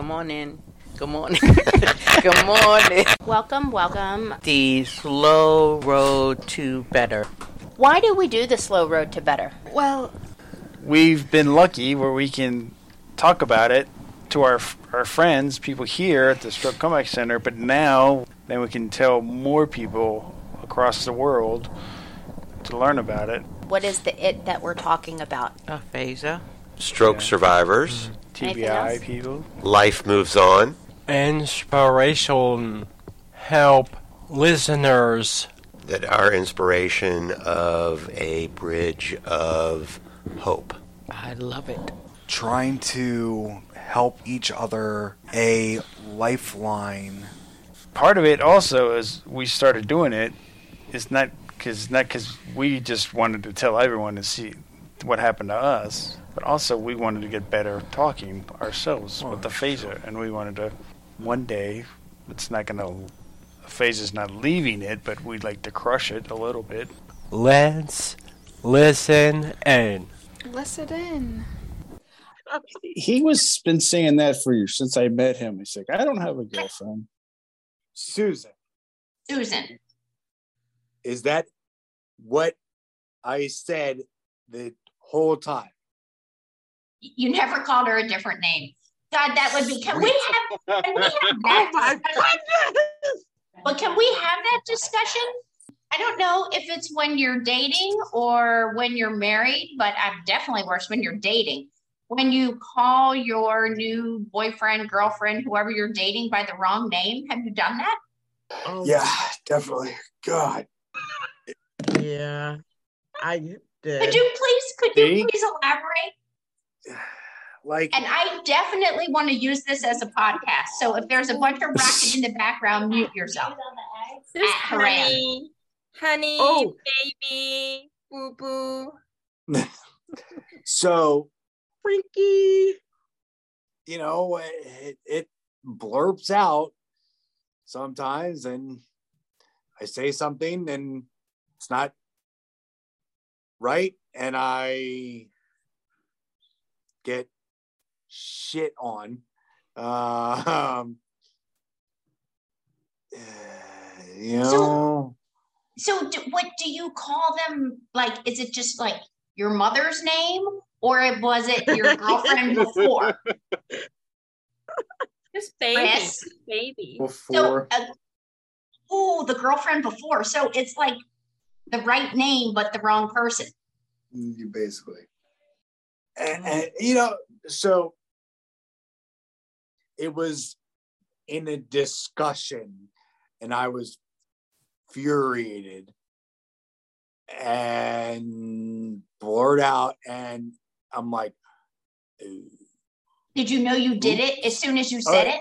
Good morning. Good morning. Good morning. Welcome, welcome. The slow road to better. Why do we do the slow road to better? Well, we've been lucky where we can talk about it to our our friends, people here at the Stroke Comeback Center, but now then we can tell more people across the world to learn about it. What is the it that we're talking about? Aphasia. Stroke Yeah. survivors. Anything TBI people. Life moves on. inspiration help listeners That our inspiration of a bridge of hope. I love it. trying to help each other a lifeline. Part of it also is we started doing it. It's not because not because we just wanted to tell everyone to see what happened to us, but also we wanted to get better talking ourselves with aphasia, and we wanted to one day. It's not gonna. Aphasia's not leaving it, but we'd like to crush it a little bit. let's listen in listen in. he was been saying that for you since I met him. He's like, I don't have a girlfriend. Susan, Susan. is that what I said the whole time? You never called her a different name. God, that would be. Can we have? Can we have that? Oh my goodness! But can we have that discussion? I don't know if it's when you're dating or when you're married, but I'm definitely worse when you're dating. When you call your new boyfriend, girlfriend, whoever you're dating by the wrong name, have you done that? Oh. Yeah, definitely. God. Yeah, I did. Could you please, could you please elaborate? Like, And I definitely want to use this as a podcast. So if there's a bunch of racket in the background, mute yourself. This ah, At Haran. honey, honey, Oh. baby, boo boo. so, Freaky. you know, it, it blurps out sometimes, and I say something, and it's not right, and I get shit on. Uh, um, you know, So do, what do you call them? Like, is it just like your mother's name or it- was it your girlfriend before? Just baby, Chris? baby. So, before. uh, oh, the girlfriend before. So it's like the right name, but the wrong person. you basically and, and you know so it was in a discussion and i was furiated and blurred out and i'm like Did you know you did it as soon as you uh, said Oh. it?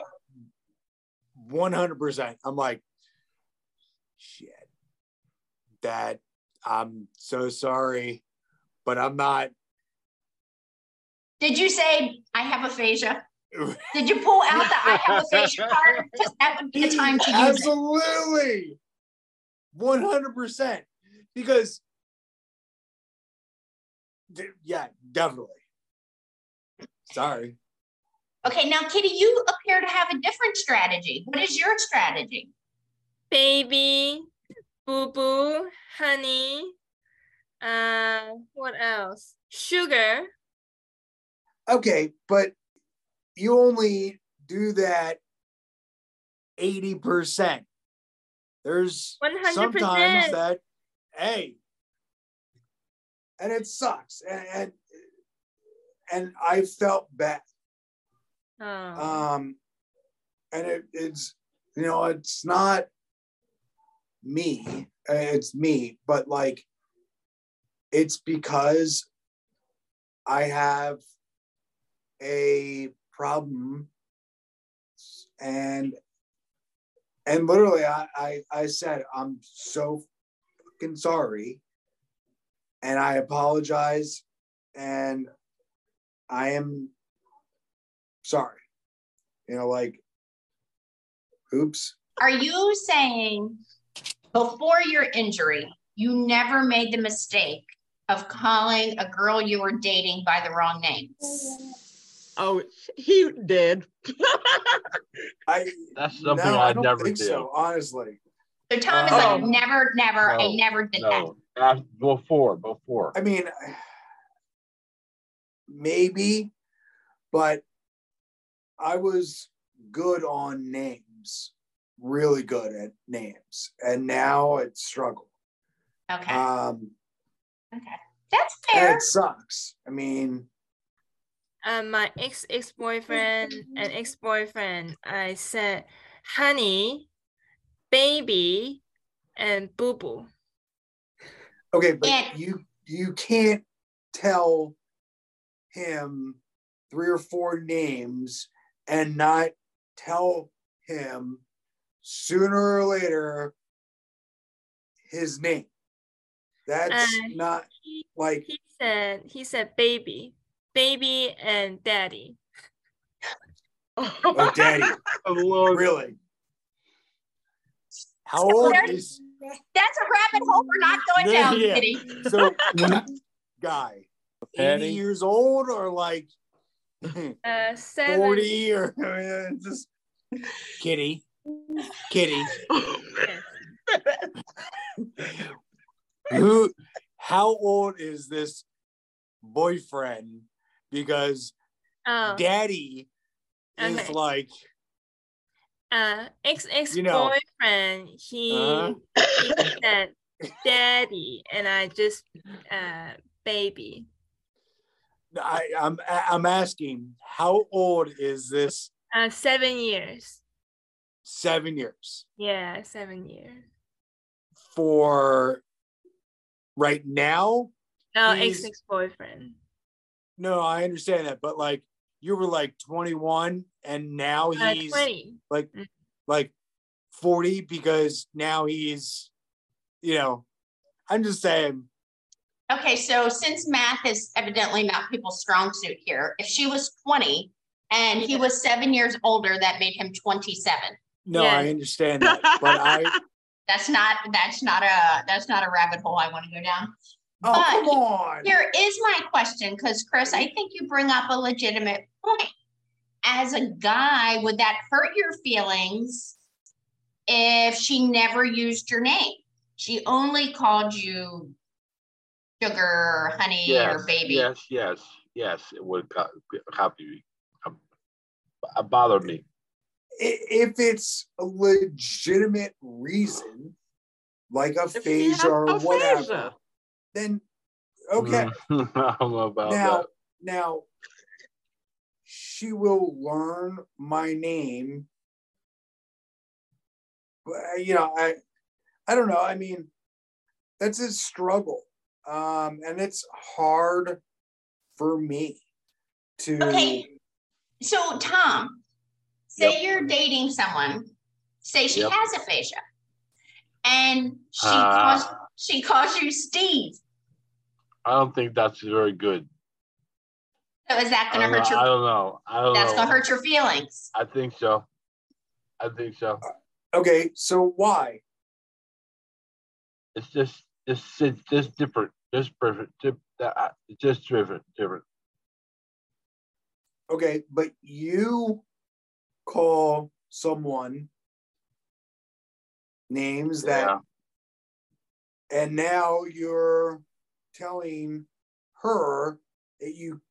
100% i'm like shit that i'm so sorry but i'm not Did you say I have aphasia? Did you pull out the I have aphasia card? Because that would be the time to use it. Absolutely. 100%. Because, yeah, definitely. Sorry. Okay, now Kitty, you appear to have a different strategy. What is your strategy? Baby, boo boo, honey. Uh, what else? Sugar. Okay, but you only do that 80%. There's 100%. sometimes that, hey, and it sucks. And, and, and I felt bad. Oh. um and it, it's you know it's not me uh, it's me but like it's because i have a problem. And and literally i i, I said i'm so fucking sorry. And i apologize. And i am sorry. You know like oops. Are you saying before your injury, you never made the mistake of calling a girl you were dating by the wrong name? Oh, he did. I That's something no, I, don't never think do. so. Honestly, So Tom is Oh. like, never, never, I never did that. No, Ask- before, before. I mean, maybe, but I was good on names, really good at names, and now it's struggle. Okay. Um, okay. That's and fair. it sucks. I mean, um, my ex ex boyfriend and ex boyfriend, I said, honey, baby, and boo boo. okay, but And- you you can't tell him three or four names and not tell him sooner or later his name. That's Uh, not He, like he said he said baby, baby and daddy. oh daddy. Oh, Lord. Really? How old is That's a rabbit hole we're not going Yeah, down, yeah. Kitty. so guy? 80 years old or like Uh, seven. 40 or just kitty kitty who how old is this boyfriend because Oh, daddy is like uh, ex ex You know. boyfriend. He, Uh-huh. he said daddy, and I just uh baby. I, I'm I'm asking how old is this Uh, seven years. seven years Yeah, seven years. for right now No, He's- ex ex boyfriend. No I understand that but like you were like 21 and now Uh, he's twenty. like Mm. like 40 because now he's you know i'm just saying Okay, so since math is evidently not people's strong suit here, if she was 20 and he was seven years older, that made him 27. no Yeah. i understand that but i That's not that's not a that's not a rabbit hole I want to go down. Oh But come on Here is my question, because Chris, I think you bring up a legitimate point. As a guy, would that hurt your feelings if she never used your name? She only called you sugar or honey Yes, or baby. yes, yes, yes. It would co- have you uh, bother me. If it's a legitimate reason like a she aphasia has or aphasia. whatever then okay Mm, I don't know about now that. now she will learn my name but uh, you know i i don't know i mean that's a struggle um and it's hard for me to Okay. So, Tom, say you're dating someone, say she Yep. has aphasia, and she Ah. calls she calls you Steve. I don't think that's very good. So is that going to hurt know, I your? don't know. I don't That's know. going to hurt your feelings. I think so. I think so. okay so why It's just, it's, it's just different. Just different. Just, uh, just different. Different. Okay, but you call someone names that, Yeah. And now you're telling her that you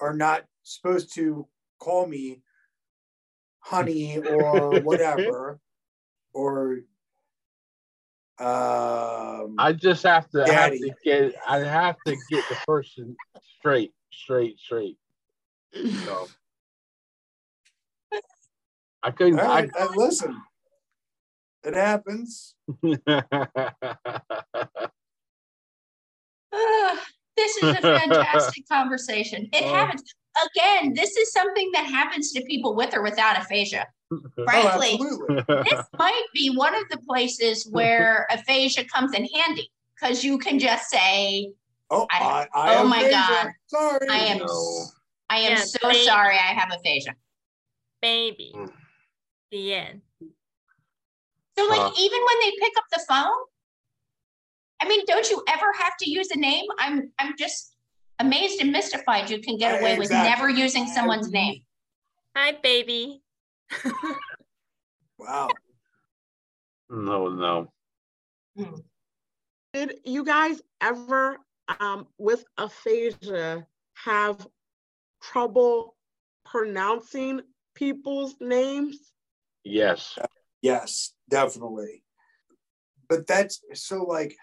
are not supposed to call me honey or whatever, or um, I just have to have to get. I have to get the person straight, straight, straight. So I couldn't. right, uh, listen, it happens. I, Ugh, this is a fantastic conversation. It Oh. happens again. This is something that happens to people with or without aphasia. Oh, Frankly, absolutely. this might be one of the places where aphasia comes in handy because you can just say, Oh, I- I, I oh my aphasia. God. Sorry. I am No. I am Yeah, so they- sorry I have aphasia. Baby. Mm. The end. So, like, Uh. even when they pick up the phone, I mean, don't you ever have to use a name? I'm, I'm just, amazed and mystified you can get away with never using someone's name. Hi, baby. Wow. No, no. Did you guys ever, um, with aphasia, have trouble pronouncing people's names? Yes. Yes, definitely. But that's so like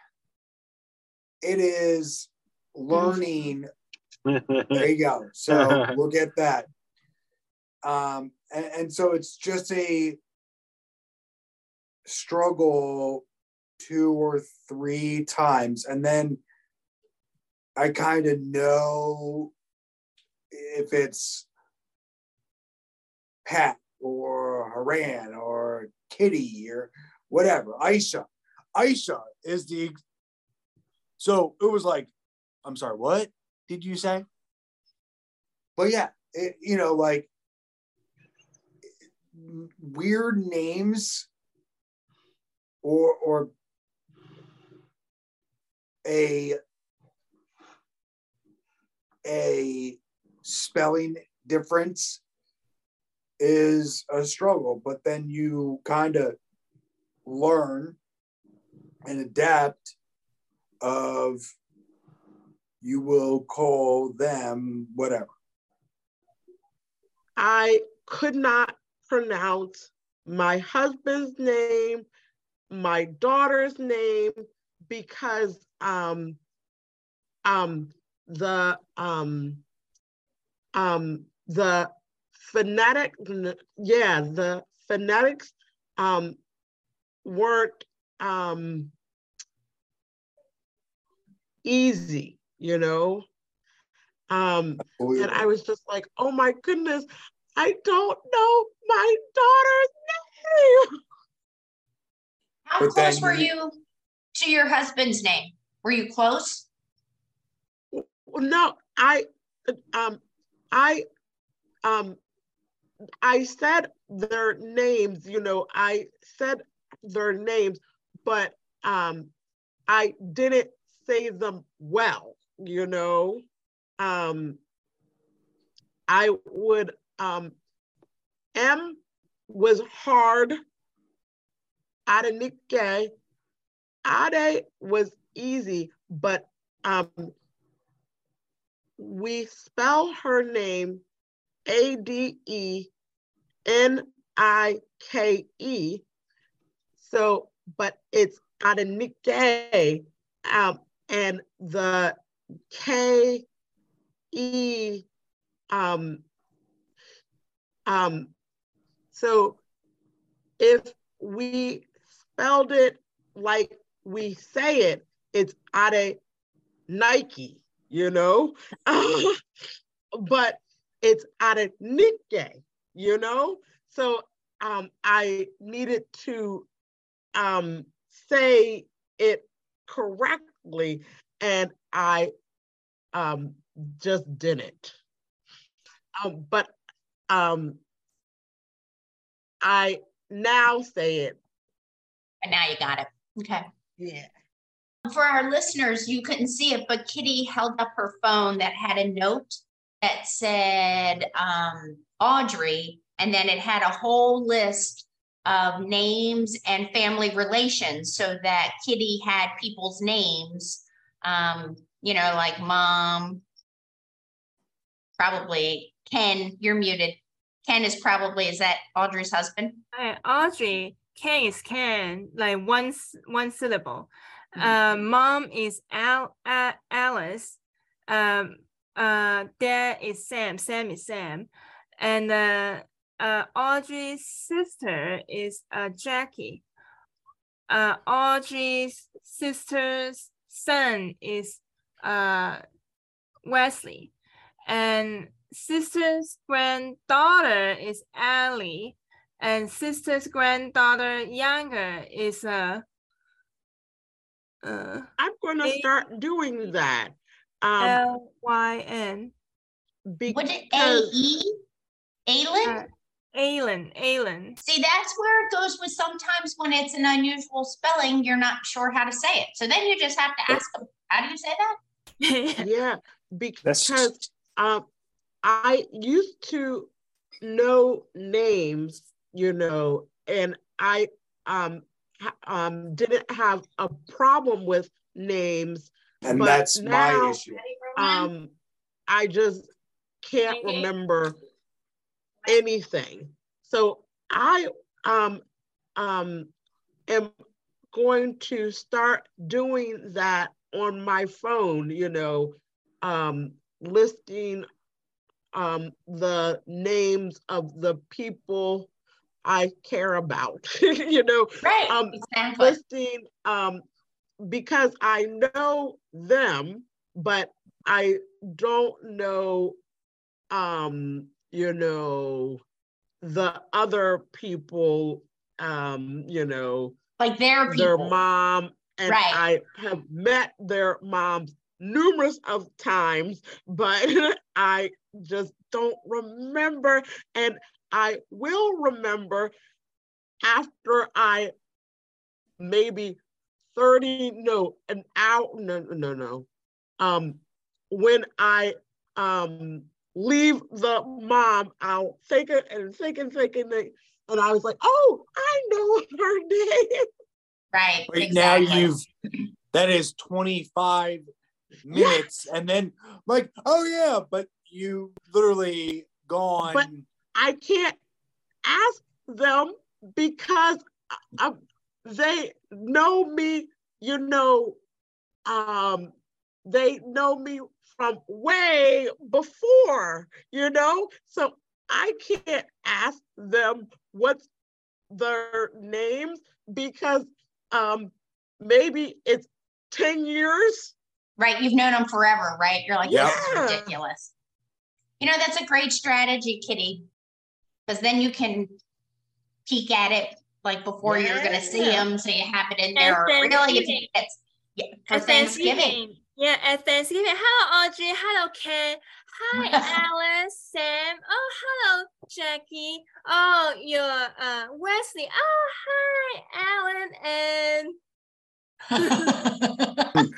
it is learning. There you go. So we'll get that. Um, and, and so it's just a struggle two or three times, and then I kind of know if it's Pat or Haran or Kitty or whatever. Aisha. Aisha is the so it was like, I'm sorry, what did you say? But yeah, it, you know, like weird names or or a a spelling difference is a struggle, but then you kind of learn and adapt of you will call them whatever. I could not pronounce my husband's name, my daughter's name, because um, um, the um, um, the phonetic, yeah, the phonetics um, weren't um, easy, you know. Um, and I was just like, oh my goodness, I don't know my daughter's name. How But close were you- you to your husband's name? Were you close? No, I, um, I, um, I said their names, you know, I said their names, but, um, I didn't say them well, you know. Um, I would, um, M was hard. Adenike, Ade was easy, but um, we spell her name A D E N I K E. So, but it's Adenike, um, and the K E um um so if we spelled it like we say it, it's Ade Nike, you know? but it's Ade Nike, you know? So um I needed to um say it correctly and I um just didn't. Um, but um I now say it. And now you got it. Okay. Yeah. For our listeners, you couldn't see it, but Kitty held up her phone that had a note that said um, Audrey, and then it had a whole list of names and family relations so that Kitty had people's names, um, you know, like mom, probably Ken, you're muted. Ken is probably, is that Audrey's husband? Hi, Audrey. Ken is Ken, like one one syllable. Uh, mom is Al, A- Alice. Um, uh, dad is Sam. Sam is Sam, and uh, uh, Audrey's sister is uh, Jackie. Uh, Audrey's sister's son is uh, Wesley, and sister's granddaughter is Allie, and sister's granddaughter younger is uh, uh I'm gonna start doing that. Um L Y N. What is A because E? Aylin? Uh, Aylin, Aylin. See, that's where it goes with sometimes when it's an unusual spelling, you're not sure how to say it. So then you just have to ask them, how do you say that? yeah, because um, I used to know names, you know, and I um, ha- um, didn't have a problem with names. And but that's my issue. Um, I just can't remember anything. So I um um am going to start doing that on my phone, you know, um listing um the names of the people I care about, you know, right, um exactly. listing um because I know them, but I don't know um you know the other people um you know like their their mom and Right. I have met their moms numerous of times but I just don't remember. And I will remember after I maybe 30 no an hour no no no. Um when I um leave the mom out thinking and thinking thinking think- and I was like oh I know her name. Right. Right now you've that is 25 minutes. And then like oh yeah but you literally gone. But I can't ask them because uh, they know me, you know, um, they know me from way before, you know, so I can't ask them what's their names because um, maybe it's 10 years. Right. You've known them forever, right? You're like, this Yeah. is ridiculous. You know, that's a great strategy, Kitty. Because then you can peek at it like before you're going to see them. So you have it in there. Or really, if Thanksgiving. you- it's yeah, for At Thanksgiving. Yeah, at Thanksgiving. Hello, Audrey. Hello, Ken. Hi, Alice, Sam. Oh, hello, Jackie. Oh, you're uh, Wesley. Oh, hi, Alan. And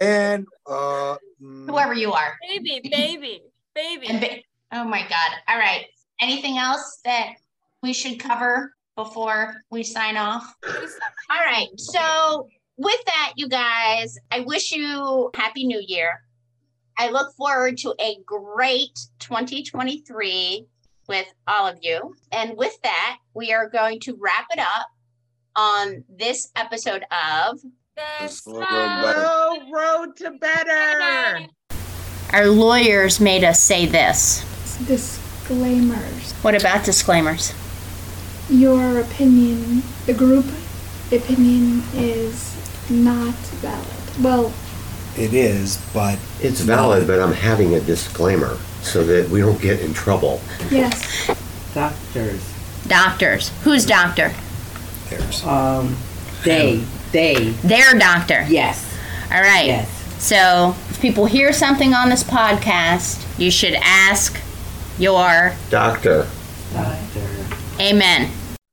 and uh mm, Whoever you are. baby, baby, baby. And ba- oh my God. All right. Anything else that we should cover before we sign off? All right. So, with that, you guys, I wish you Happy New Year. I look forward to a great 2023 with all of you. And with that, we are going to wrap it up on this episode of Oh, road to better. Our lawyers made us say this. Disclaimers. What about disclaimers? Your opinion, the group opinion, is not valid. Well, It is, but It's valid, but I'm having a disclaimer so that we don't get in trouble. yes. Doctors. Doctors. Who's doctor? Theirs. Um, they. They. Their doctor. Yes. All right. Yes. So if people hear something on this podcast, you should ask your Doctor. Doctor. amen.